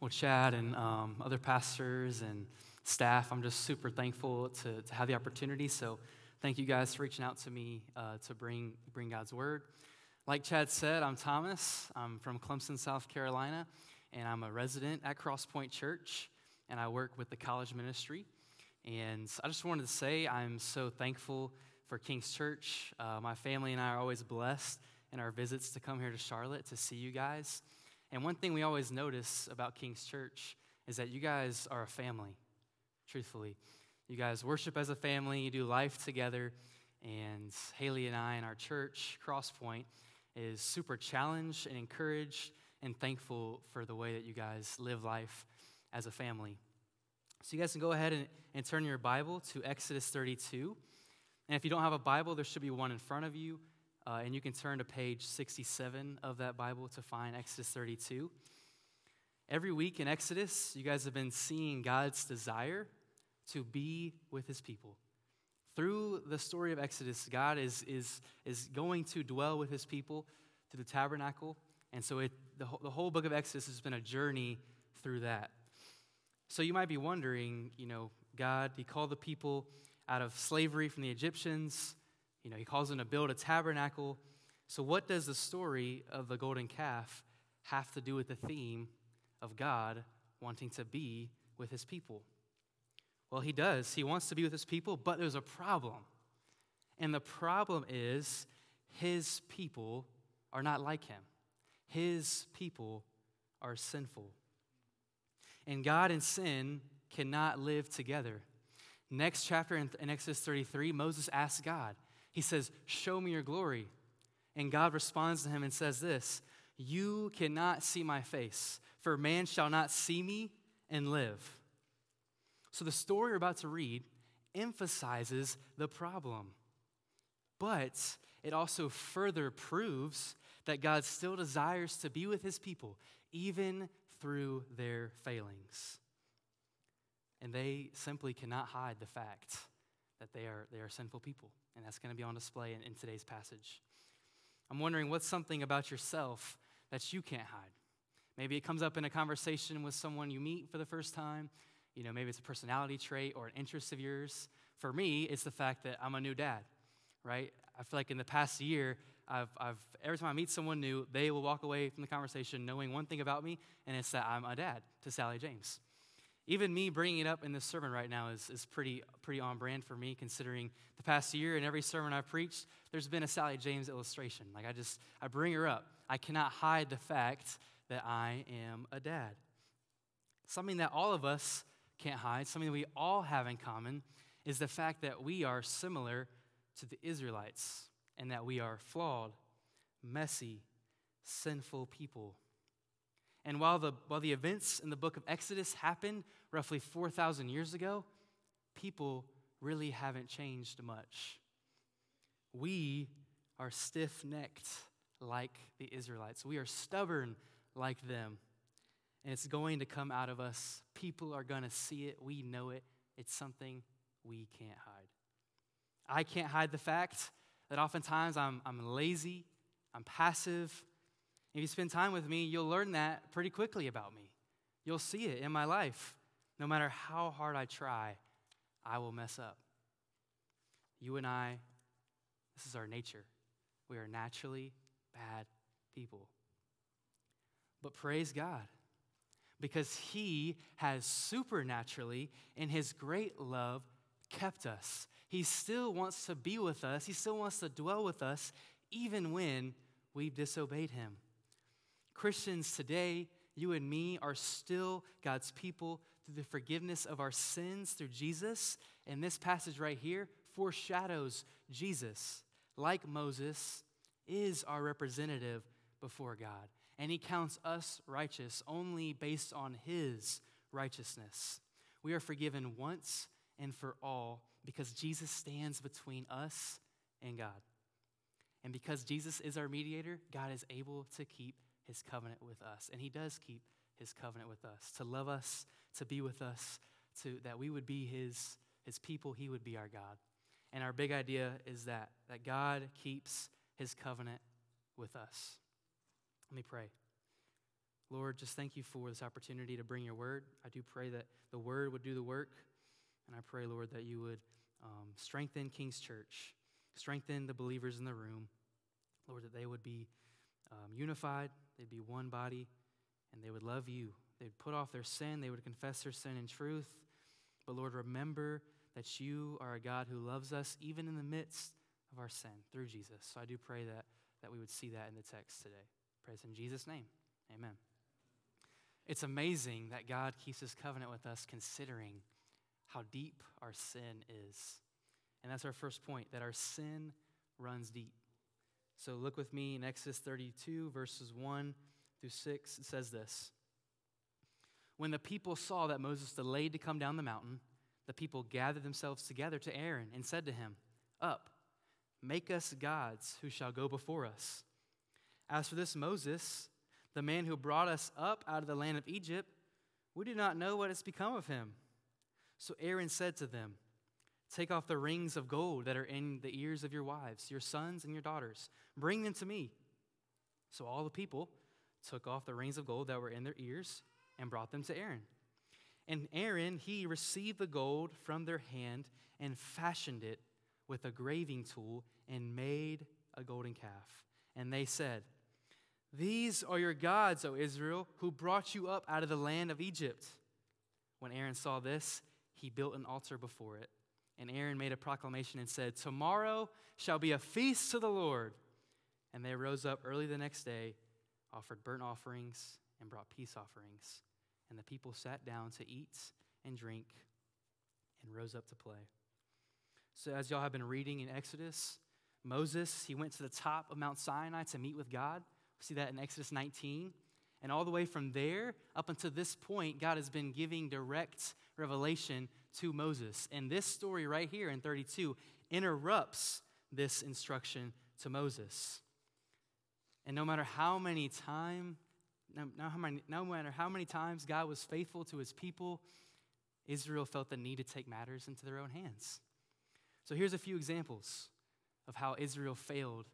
Well, Chad and um, other pastors and staff, I'm just super thankful to, to have the opportunity. So, thank you guys for reaching out to me uh, to bring, bring God's word. Like Chad said, I'm Thomas. I'm from Clemson, South Carolina, and I'm a resident at Crosspoint Church, and I work with the college ministry. And I just wanted to say I'm so thankful for King's Church. Uh, my family and I are always blessed in our visits to come here to Charlotte to see you guys. And one thing we always notice about King's Church is that you guys are a family, truthfully. You guys worship as a family, you do life together. And Haley and I and our church, Crosspoint, is super challenged and encouraged and thankful for the way that you guys live life as a family. So you guys can go ahead and, and turn your Bible to Exodus 32. And if you don't have a Bible, there should be one in front of you. Uh, and you can turn to page 67 of that Bible to find Exodus 32. Every week in Exodus, you guys have been seeing God's desire to be with his people. Through the story of Exodus, God is, is, is going to dwell with his people through the tabernacle. And so it, the, the whole book of Exodus has been a journey through that. So you might be wondering, you know, God, he called the people out of slavery from the Egyptians. You know, he calls them to build a tabernacle. So, what does the story of the golden calf have to do with the theme of God wanting to be with his people? Well, he does. He wants to be with his people, but there's a problem. And the problem is his people are not like him, his people are sinful. And God and sin cannot live together. Next chapter in, Exodus 33, Moses asks God, he says, Show me your glory. And God responds to him and says this You cannot see my face, for man shall not see me and live. So the story we're about to read emphasizes the problem, but it also further proves that God still desires to be with his people, even through their failings. And they simply cannot hide the fact that they are, they are sinful people. And that's going to be on display in, in today's passage. I'm wondering what's something about yourself that you can't hide? Maybe it comes up in a conversation with someone you meet for the first time. You know, maybe it's a personality trait or an interest of yours. For me, it's the fact that I'm a new dad, right? I feel like in the past year, I've, I've, every time I meet someone new, they will walk away from the conversation knowing one thing about me, and it's that I'm a dad to Sally James. Even me bringing it up in this sermon right now is, is pretty, pretty on brand for me, considering the past year and every sermon I've preached, there's been a Sally James illustration. Like I just, I bring her up. I cannot hide the fact that I am a dad. Something that all of us can't hide, something we all have in common, is the fact that we are similar to the Israelites and that we are flawed, messy, sinful people. And while the, while the events in the book of Exodus happened roughly 4,000 years ago, people really haven't changed much. We are stiff necked like the Israelites, we are stubborn like them. And it's going to come out of us. People are going to see it. We know it. It's something we can't hide. I can't hide the fact that oftentimes I'm, I'm lazy, I'm passive, if you spend time with me, you'll learn that pretty quickly about me. You'll see it in my life. No matter how hard I try, I will mess up. You and I, this is our nature. We are naturally bad people. But praise God, because He has supernaturally, in His great love, kept us. He still wants to be with us, He still wants to dwell with us, even when we've disobeyed Him. Christians today, you and me, are still God's people through the forgiveness of our sins through Jesus. And this passage right here foreshadows Jesus, like Moses, is our representative before God. And he counts us righteous only based on his righteousness. We are forgiven once and for all because Jesus stands between us and God. And because Jesus is our mediator, God is able to keep his covenant with us. And he does keep his covenant with us to love us, to be with us, to, that we would be his, his people, he would be our God. And our big idea is that, that God keeps his covenant with us. Let me pray. Lord, just thank you for this opportunity to bring your word. I do pray that the word would do the work. And I pray, Lord, that you would um, strengthen King's Church, strengthen the believers in the room. Lord, that they would be um, unified, they'd be one body, and they would love you. They'd put off their sin, they would confess their sin in truth. But Lord, remember that you are a God who loves us even in the midst of our sin through Jesus. So I do pray that, that we would see that in the text today. Praise in Jesus' name. Amen. It's amazing that God keeps his covenant with us considering how deep our sin is. And that's our first point that our sin runs deep. So look with me in Exodus 32, verses 1 through 6. It says this When the people saw that Moses delayed to come down the mountain, the people gathered themselves together to Aaron and said to him, Up, make us gods who shall go before us. As for this Moses, the man who brought us up out of the land of Egypt, we do not know what has become of him. So Aaron said to them, Take off the rings of gold that are in the ears of your wives, your sons, and your daughters. Bring them to me. So all the people took off the rings of gold that were in their ears and brought them to Aaron. And Aaron, he received the gold from their hand and fashioned it with a graving tool and made a golden calf. And they said, These are your gods, O Israel, who brought you up out of the land of Egypt. When Aaron saw this, he built an altar before it. And Aaron made a proclamation and said, Tomorrow shall be a feast to the Lord. And they rose up early the next day, offered burnt offerings, and brought peace offerings. And the people sat down to eat and drink and rose up to play. So, as y'all have been reading in Exodus, Moses, he went to the top of Mount Sinai to meet with God. We see that in Exodus 19. And all the way from there up until this point, God has been giving direct revelation to Moses. And this story right here in 32 interrupts this instruction to Moses. And no matter how many times, no, no, no matter how many times God was faithful to his people, Israel felt the need to take matters into their own hands. So here's a few examples of how Israel failed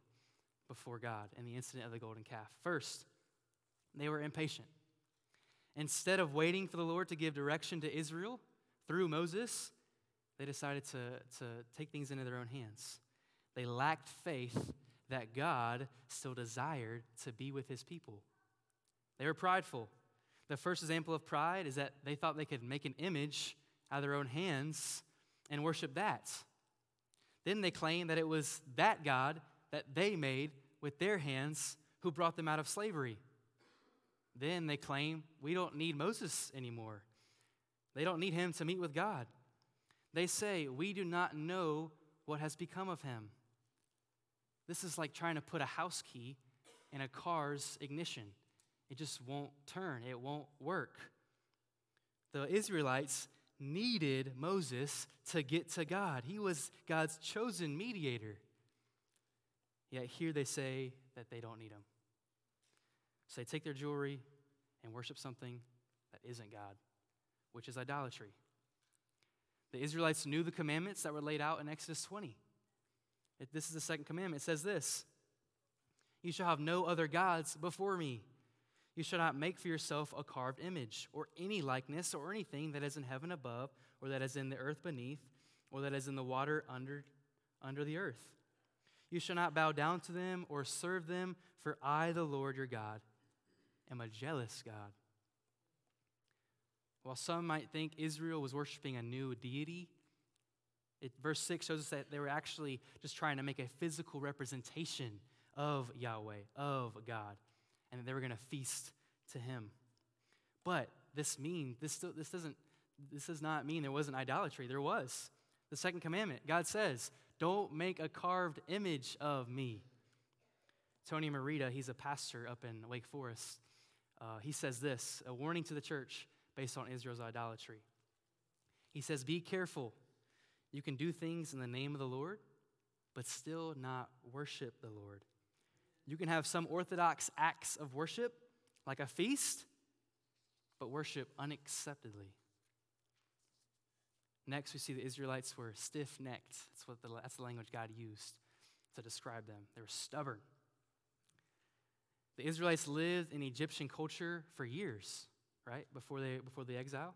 before God in the incident of the golden calf. First, they were impatient. Instead of waiting for the Lord to give direction to Israel through Moses, they decided to, to take things into their own hands. They lacked faith that God still desired to be with his people. They were prideful. The first example of pride is that they thought they could make an image out of their own hands and worship that. Then they claimed that it was that God that they made with their hands who brought them out of slavery. Then they claim we don't need Moses anymore. They don't need him to meet with God. They say, We do not know what has become of him. This is like trying to put a house key in a car's ignition. It just won't turn, it won't work. The Israelites needed Moses to get to God, he was God's chosen mediator. Yet here they say that they don't need him. So they take their jewelry and worship something that isn't God, which is idolatry. The Israelites knew the commandments that were laid out in Exodus 20. It, this is the second commandment. It says this You shall have no other gods before me. You shall not make for yourself a carved image, or any likeness, or anything that is in heaven above, or that is in the earth beneath, or that is in the water under, under the earth. You shall not bow down to them or serve them, for I, the Lord your God, am a jealous God. While some might think Israel was worshiping a new deity, it, verse 6 shows us that they were actually just trying to make a physical representation of Yahweh, of God, and that they were going to feast to him. But this mean this, still, this doesn't this does not mean there wasn't idolatry. There was. The second commandment, God says, don't make a carved image of me. Tony Merida, he's a pastor up in Wake Forest. Uh, he says this a warning to the church based on Israel's idolatry. He says, Be careful. You can do things in the name of the Lord, but still not worship the Lord. You can have some orthodox acts of worship, like a feast, but worship unacceptedly. Next, we see the Israelites were stiff necked. That's, what the, that's the language God used to describe them. They were stubborn. The Israelites lived in Egyptian culture for years, right, before, they, before the exile.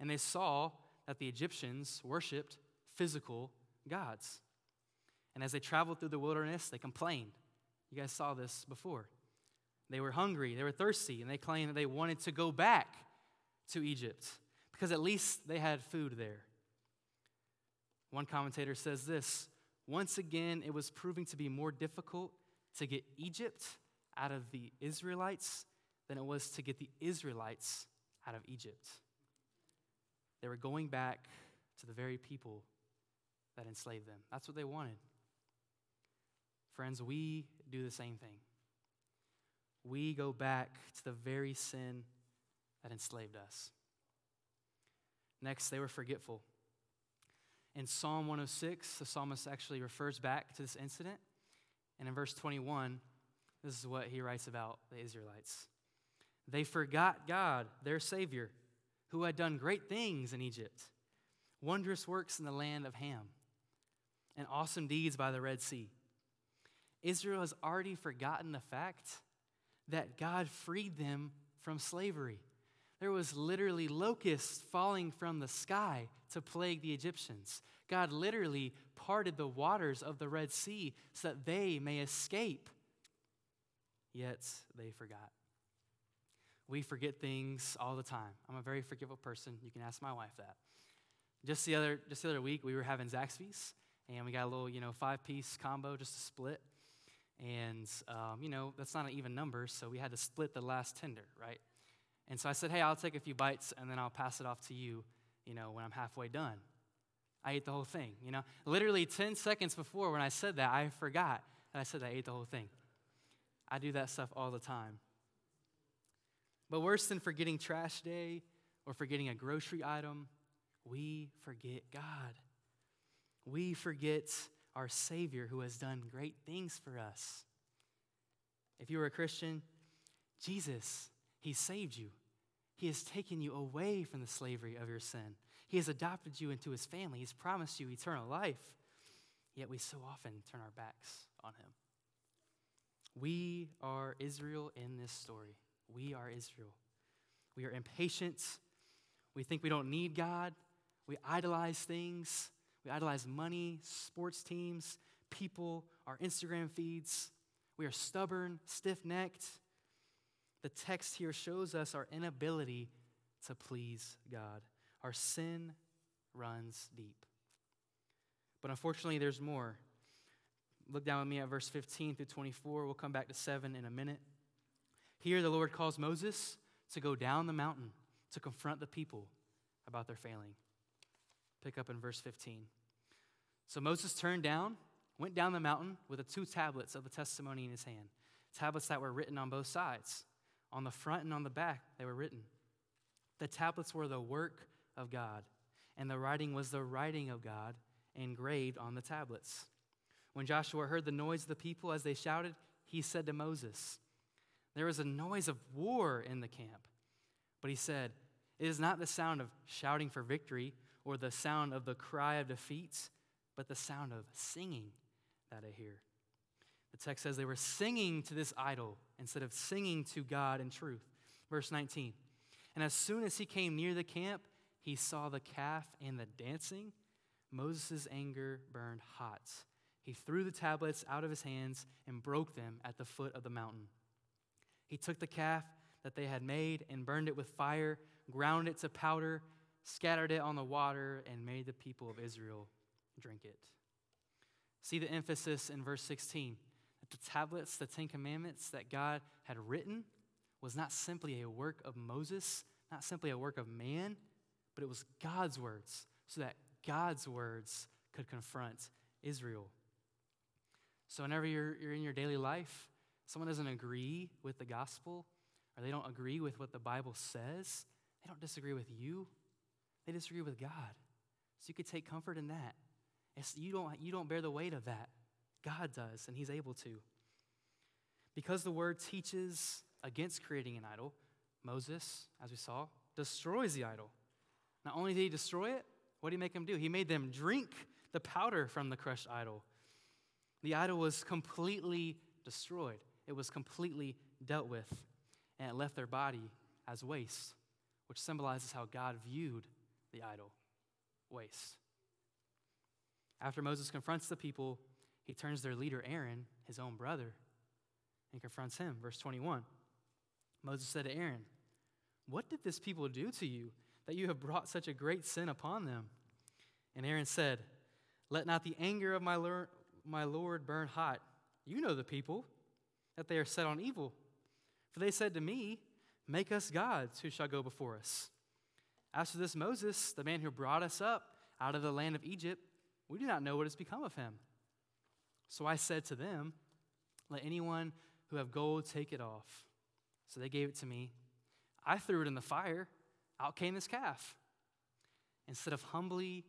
And they saw that the Egyptians worshiped physical gods. And as they traveled through the wilderness, they complained. You guys saw this before. They were hungry, they were thirsty, and they claimed that they wanted to go back to Egypt because at least they had food there. One commentator says this once again, it was proving to be more difficult to get Egypt out of the Israelites than it was to get the Israelites out of Egypt. They were going back to the very people that enslaved them. That's what they wanted. Friends, we do the same thing. We go back to the very sin that enslaved us. Next, they were forgetful. In Psalm 106, the psalmist actually refers back to this incident. And in verse 21, this is what he writes about the Israelites. They forgot God, their Savior, who had done great things in Egypt, wondrous works in the land of Ham, and awesome deeds by the Red Sea. Israel has already forgotten the fact that God freed them from slavery. There was literally locusts falling from the sky to plague the Egyptians. God literally parted the waters of the Red Sea so that they may escape. Yet they forgot. We forget things all the time. I'm a very forgiving person. You can ask my wife that. Just the other, just the other week, we were having Zaxby's, and we got a little, you know, five-piece combo just to split. And, um, you know, that's not an even number, so we had to split the last tender, right? And so I said, hey, I'll take a few bites and then I'll pass it off to you, you know, when I'm halfway done. I ate the whole thing, you know. Literally 10 seconds before when I said that, I forgot that I said I ate the whole thing. I do that stuff all the time. But worse than forgetting trash day or forgetting a grocery item, we forget God. We forget our Savior who has done great things for us. If you were a Christian, Jesus he saved you. He has taken you away from the slavery of your sin. He has adopted you into his family. He's promised you eternal life. Yet we so often turn our backs on him. We are Israel in this story. We are Israel. We are impatient. We think we don't need God. We idolize things. We idolize money, sports teams, people, our Instagram feeds. We are stubborn, stiff necked the text here shows us our inability to please God. Our sin runs deep. But unfortunately, there's more. Look down with me at verse 15 through 24. We'll come back to 7 in a minute. Here, the Lord calls Moses to go down the mountain to confront the people about their failing. Pick up in verse 15. So Moses turned down, went down the mountain with the two tablets of the testimony in his hand, tablets that were written on both sides on the front and on the back, they were written. The tablets were the work of God, and the writing was the writing of God engraved on the tablets. When Joshua heard the noise of the people as they shouted, he said to Moses, There is a noise of war in the camp. But he said, It is not the sound of shouting for victory or the sound of the cry of defeat, but the sound of singing that I hear. The text says they were singing to this idol instead of singing to God in truth. Verse 19. And as soon as he came near the camp, he saw the calf and the dancing. Moses' anger burned hot. He threw the tablets out of his hands and broke them at the foot of the mountain. He took the calf that they had made and burned it with fire, ground it to powder, scattered it on the water, and made the people of Israel drink it. See the emphasis in verse 16 the tablets, the Ten Commandments that God had written, was not simply a work of Moses, not simply a work of man, but it was God's words, so that God's words could confront Israel. So, whenever you're, you're in your daily life, someone doesn't agree with the gospel, or they don't agree with what the Bible says, they don't disagree with you, they disagree with God. So, you could take comfort in that. It's, you, don't, you don't bear the weight of that. God does, and He's able to. Because the word teaches against creating an idol, Moses, as we saw, destroys the idol. Not only did he destroy it, what did he make them do? He made them drink the powder from the crushed idol. The idol was completely destroyed, it was completely dealt with, and it left their body as waste, which symbolizes how God viewed the idol waste. After Moses confronts the people, he turns their leader, Aaron, his own brother, and confronts him. Verse 21 Moses said to Aaron, What did this people do to you that you have brought such a great sin upon them? And Aaron said, Let not the anger of my Lord, my Lord burn hot. You know the people, that they are set on evil. For they said to me, Make us gods who shall go before us. As for this Moses, the man who brought us up out of the land of Egypt, we do not know what has become of him. So I said to them, Let anyone who have gold take it off. So they gave it to me. I threw it in the fire. Out came this calf. Instead of humbly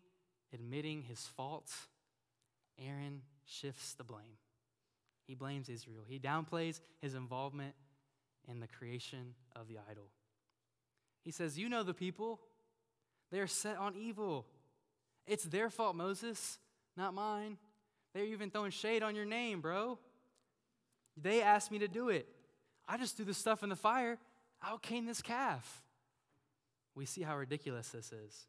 admitting his fault, Aaron shifts the blame. He blames Israel. He downplays his involvement in the creation of the idol. He says, You know the people. They are set on evil. It's their fault, Moses, not mine. They're even throwing shade on your name, bro. They asked me to do it. I just threw the stuff in the fire. Out came this calf. We see how ridiculous this is.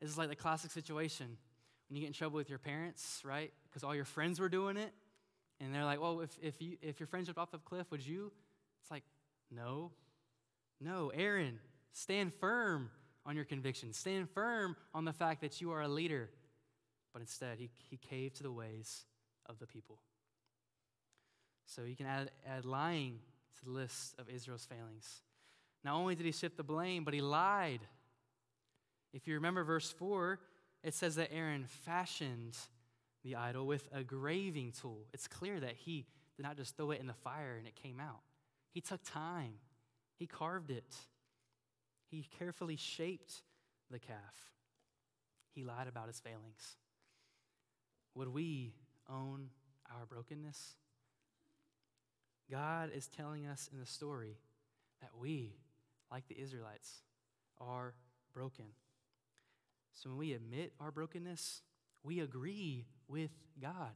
This is like the classic situation when you get in trouble with your parents, right? Because all your friends were doing it. And they're like, well, if, if, you, if your friend jumped off the cliff, would you? It's like, no. No, Aaron, stand firm on your conviction. Stand firm on the fact that you are a leader. But instead, he, he caved to the ways of the people. So you can add, add lying to the list of Israel's failings. Not only did he shift the blame, but he lied. If you remember verse 4, it says that Aaron fashioned the idol with a graving tool. It's clear that he did not just throw it in the fire and it came out. He took time, he carved it, he carefully shaped the calf. He lied about his failings. Would we own our brokenness? God is telling us in the story that we, like the Israelites, are broken. So when we admit our brokenness, we agree with God.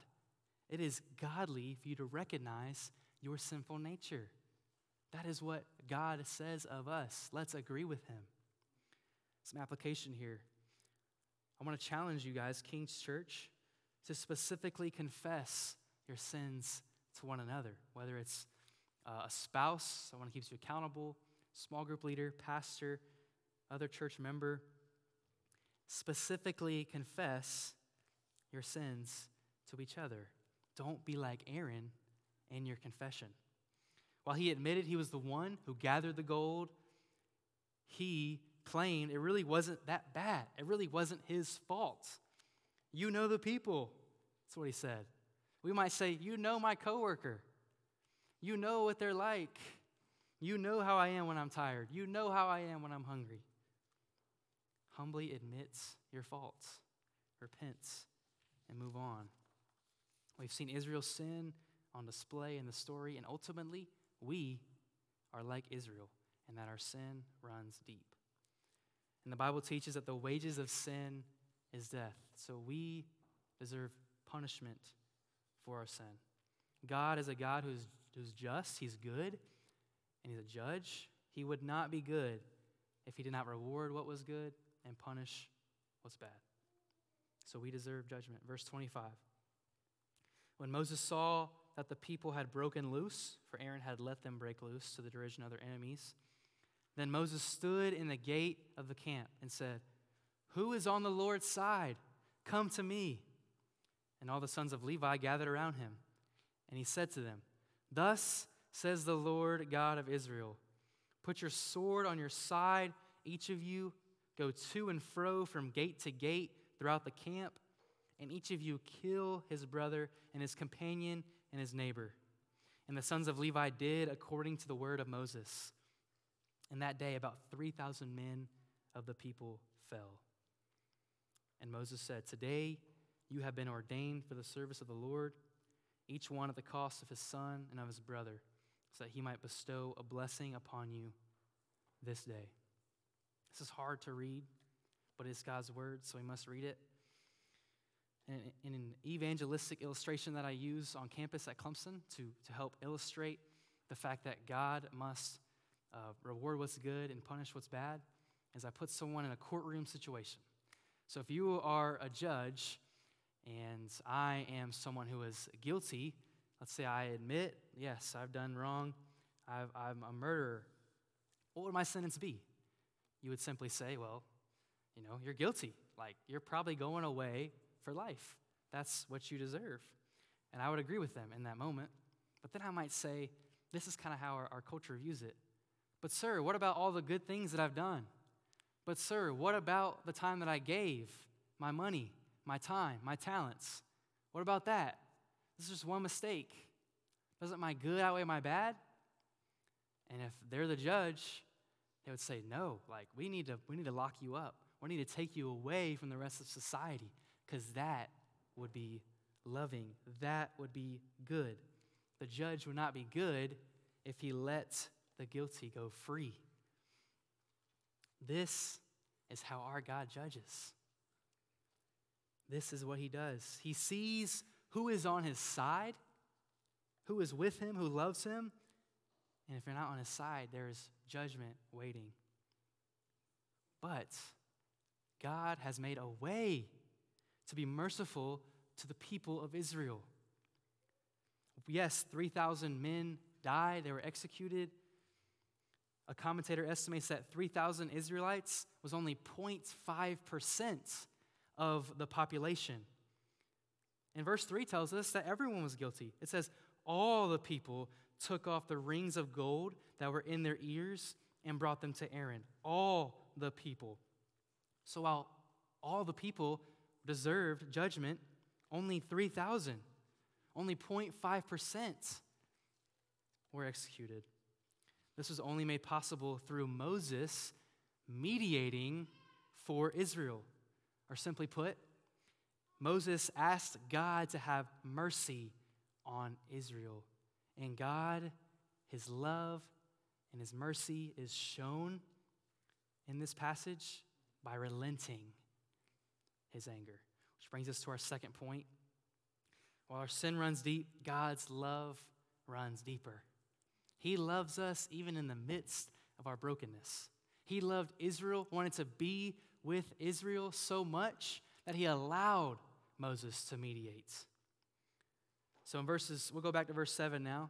It is godly for you to recognize your sinful nature. That is what God says of us. Let's agree with Him. Some application here. I want to challenge you guys, King's Church, to specifically confess your sins to one another, whether it's uh, a spouse, someone who keeps you accountable, small group leader, pastor, other church member. Specifically confess your sins to each other. Don't be like Aaron in your confession. While he admitted he was the one who gathered the gold, he claimed it really wasn't that bad. It really wasn't his fault. You know the people. That's what he said. We might say, You know my coworker. You know what they're like. You know how I am when I'm tired. You know how I am when I'm hungry. Humbly admits your faults, repents, and move on. We've seen Israel's sin on display in the story, and ultimately, we are like Israel, and that our sin runs deep. And the Bible teaches that the wages of sin is death. So we deserve punishment for our sin. God is a God who's, who's just, He's good, and He's a judge. He would not be good if He did not reward what was good and punish what's bad. So we deserve judgment. Verse 25. When Moses saw that the people had broken loose, for Aaron had let them break loose to the derision of their enemies, then Moses stood in the gate of the camp and said, Who is on the Lord's side? Come to me. And all the sons of Levi gathered around him. And he said to them, Thus says the Lord God of Israel Put your sword on your side, each of you. Go to and fro from gate to gate throughout the camp, and each of you kill his brother and his companion and his neighbor. And the sons of Levi did according to the word of Moses. And that day, about 3,000 men of the people fell. And Moses said, Today you have been ordained for the service of the Lord, each one at the cost of his son and of his brother, so that he might bestow a blessing upon you this day. This is hard to read, but it's God's word, so we must read it. And in an evangelistic illustration that I use on campus at Clemson to, to help illustrate the fact that God must uh, reward what's good and punish what's bad, is I put someone in a courtroom situation. So if you are a judge and I am someone who is guilty, let's say I admit, yes, I've done wrong, i am a murderer, what would my sentence be? You would simply say, well, you know, you're guilty. Like, you're probably going away for life. That's what you deserve. And I would agree with them in that moment. But then I might say, this is kind of how our, our culture views it. But, sir, what about all the good things that I've done? But, sir, what about the time that I gave, my money, my time, my talents? What about that? This is just one mistake. Doesn't my good outweigh my bad? And if they're the judge, they would say, no, like we need to, we need to lock you up. We need to take you away from the rest of society because that would be loving. That would be good. The judge would not be good if he let the guilty go free. This is how our God judges. This is what he does. He sees who is on his side, who is with him, who loves him. And if you're not on his side, there's judgment waiting. But God has made a way to be merciful to the people of Israel. Yes, 3,000 men died, they were executed. A commentator estimates that 3,000 Israelites was only 0.5% of the population. And verse 3 tells us that everyone was guilty. It says, All the people took off the rings of gold that were in their ears and brought them to Aaron. All the people. So while all the people deserved judgment, only 3,000, only 0.5% were executed. This was only made possible through Moses mediating for Israel. Or simply put, Moses asked God to have mercy on Israel. And God, his love and his mercy is shown in this passage by relenting his anger. Which brings us to our second point. While our sin runs deep, God's love runs deeper. He loves us even in the midst of our brokenness. He loved Israel, wanted to be with Israel so much that he allowed Moses to mediate. So in verses, we'll go back to verse 7 now.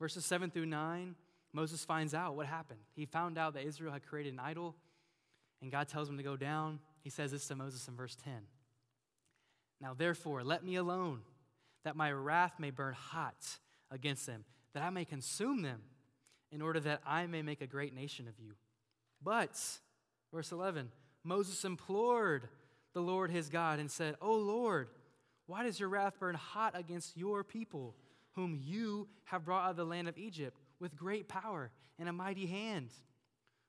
Verses 7 through 9, Moses finds out what happened. He found out that Israel had created an idol, and God tells him to go down. He says this to Moses in verse 10. Now, therefore, let me alone, that my wrath may burn hot against them, that I may consume them, in order that I may make a great nation of you. But, verse 11, Moses implored the Lord his God and said, O Lord, why does your wrath burn hot against your people, whom you have brought out of the land of Egypt with great power and a mighty hand?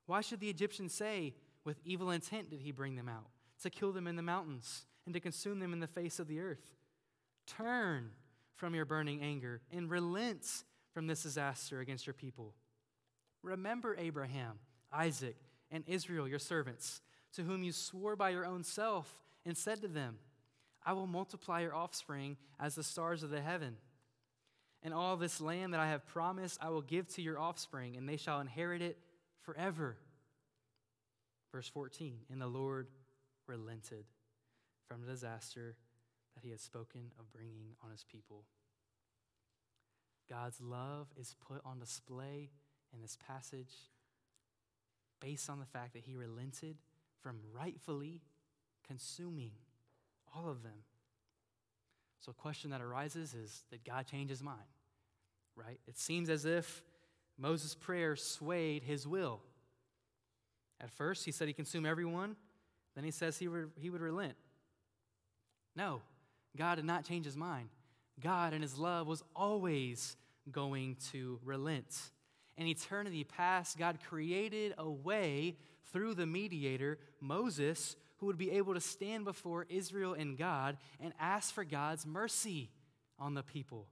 Why should the Egyptians say, With evil intent did he bring them out, to kill them in the mountains and to consume them in the face of the earth? Turn from your burning anger and relent from this disaster against your people. Remember Abraham, Isaac, and Israel, your servants to whom you swore by your own self and said to them, I will multiply your offspring as the stars of the heaven. And all this land that I have promised, I will give to your offspring, and they shall inherit it forever. Verse 14 And the Lord relented from the disaster that he had spoken of bringing on his people. God's love is put on display in this passage based on the fact that he relented from rightfully consuming all of them. So, a question that arises is Did God change his mind? Right? It seems as if Moses' prayer swayed his will. At first, he said he consume everyone. Then he says he would, he would relent. No, God did not change his mind. God, in his love, was always going to relent. In eternity past, God created a way through the mediator, Moses, who would be able to stand before Israel and God and ask for God's mercy on the people.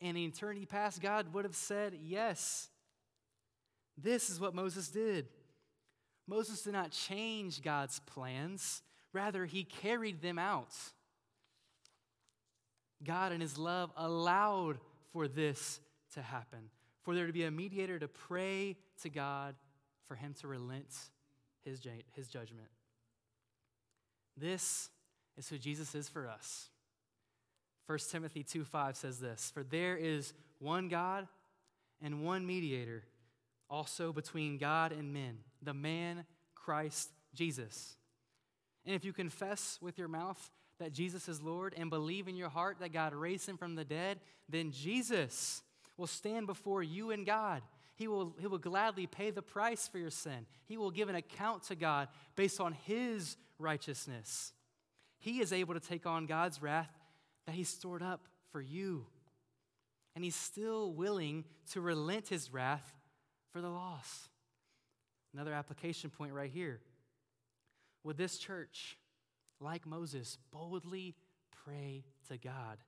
And in eternity past, God would have said, Yes. This is what Moses did. Moses did not change God's plans, rather, he carried them out. God, in his love, allowed for this to happen for there to be a mediator to pray to God for him to relent his, his judgment. This is who Jesus is for us. 1 Timothy 2 5 says this For there is one God and one mediator also between God and men, the man Christ Jesus. And if you confess with your mouth that Jesus is Lord and believe in your heart that God raised him from the dead, then Jesus will stand before you and God. He will, he will gladly pay the price for your sin. He will give an account to God based on his righteousness. He is able to take on God's wrath that he stored up for you. And he's still willing to relent his wrath for the lost. Another application point right here. Would this church, like Moses, boldly pray to God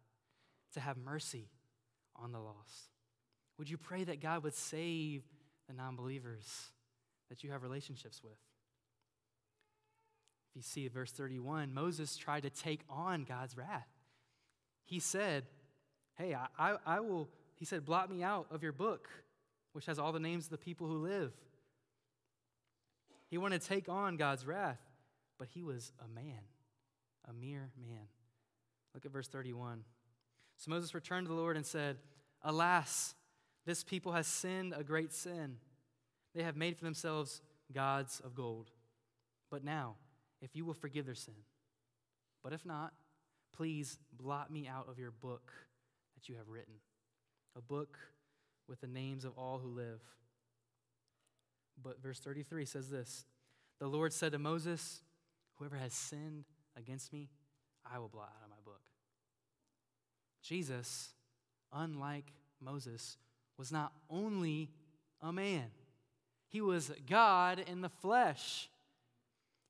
to have mercy on the lost? Would you pray that God would save the non believers that you have relationships with? If you see verse 31, Moses tried to take on God's wrath. He said, Hey, I, I, I will, he said, blot me out of your book, which has all the names of the people who live. He wanted to take on God's wrath, but he was a man, a mere man. Look at verse 31. So Moses returned to the Lord and said, Alas, this people has sinned a great sin. They have made for themselves gods of gold. But now, if you will forgive their sin, but if not, please blot me out of your book that you have written, a book with the names of all who live. But verse 33 says this The Lord said to Moses, Whoever has sinned against me, I will blot out of my book. Jesus, unlike Moses, was not only a man, he was God in the flesh.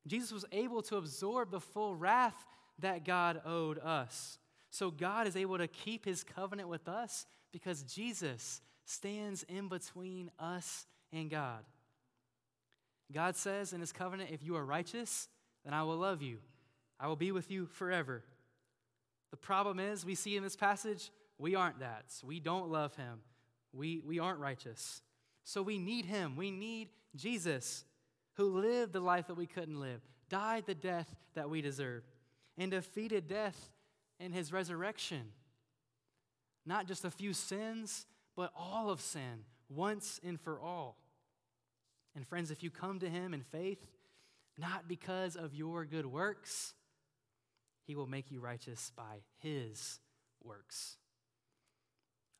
Jesus was able to absorb the full wrath that God owed us. So God is able to keep his covenant with us because Jesus stands in between us and God. God says in his covenant, if you are righteous, then I will love you. I will be with you forever. The problem is, we see in this passage, we aren't that. We don't love him. We, we aren't righteous. So we need him. We need Jesus, who lived the life that we couldn't live, died the death that we deserve, and defeated death in his resurrection. Not just a few sins, but all of sin, once and for all. And friends, if you come to him in faith, not because of your good works, he will make you righteous by his works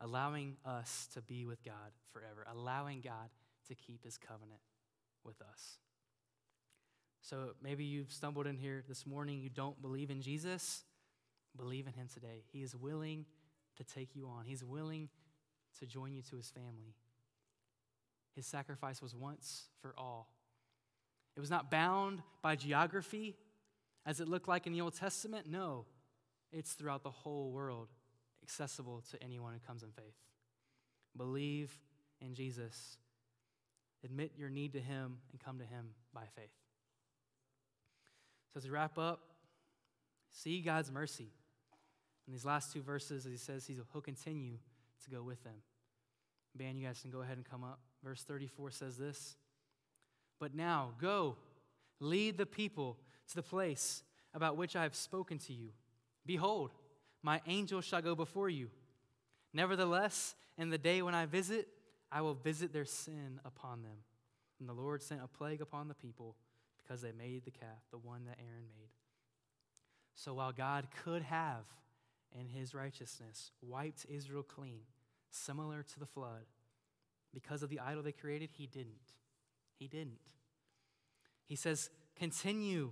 allowing us to be with God forever, allowing God to keep his covenant with us. So maybe you've stumbled in here this morning, you don't believe in Jesus. Believe in him today. He is willing to take you on, he's willing to join you to his family. His sacrifice was once for all. It was not bound by geography as it looked like in the Old Testament. No, it's throughout the whole world accessible to anyone who comes in faith. Believe in Jesus. Admit your need to Him and come to Him by faith. So, as we wrap up, see God's mercy. In these last two verses, as He says, He'll continue to go with them. Band, you guys can go ahead and come up. Verse 34 says this But now, go, lead the people to the place about which I have spoken to you. Behold, my angel shall go before you. Nevertheless, in the day when I visit, I will visit their sin upon them. And the Lord sent a plague upon the people because they made the calf, the one that Aaron made. So while God could have, in his righteousness, wiped Israel clean, similar to the flood, because of the idol they created, he didn't. He didn't. He says, Continue,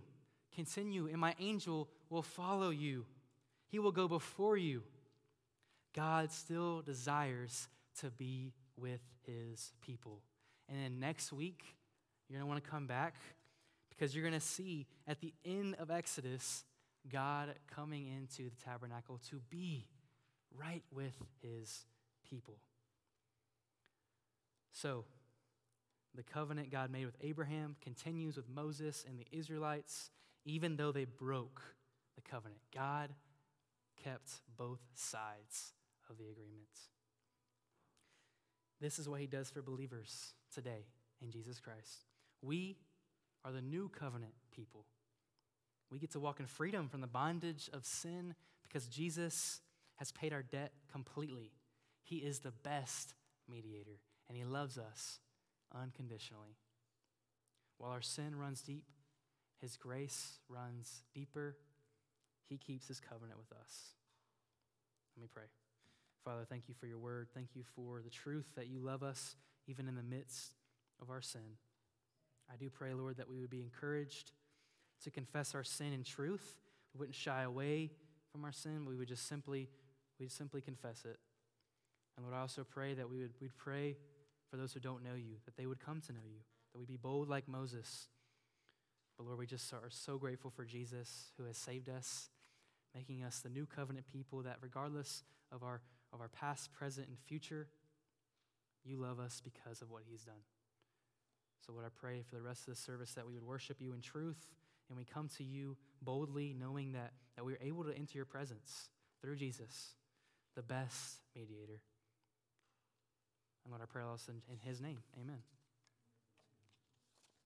continue, and my angel will follow you. He will go before you. God still desires to be with his people. And then next week, you're going to want to come back because you're going to see at the end of Exodus God coming into the tabernacle to be right with his people. So, the covenant God made with Abraham continues with Moses and the Israelites, even though they broke the covenant. God kept both sides of the agreement. This is what he does for believers today in Jesus Christ. We are the new covenant people. We get to walk in freedom from the bondage of sin because Jesus has paid our debt completely. He is the best mediator, and He loves us unconditionally. While our sin runs deep, His grace runs deeper. He keeps His covenant with us. Let me pray. Father, thank you for your word. Thank you for the truth that you love us even in the midst of our sin. I do pray, Lord, that we would be encouraged to confess our sin in truth. We wouldn't shy away from our sin. We would just simply, we'd simply confess it. And Lord, I also pray that we would we'd pray for those who don't know you, that they would come to know you, that we'd be bold like Moses. But Lord, we just are so grateful for Jesus who has saved us, making us the new covenant people that regardless of our, of our past, present, and future, you love us because of what he's done. So, Lord, I pray for the rest of the service that we would worship you in truth and we come to you boldly, knowing that, that we're able to enter your presence through Jesus, the best mediator. And Lord, I pray all this in, in his name. Amen.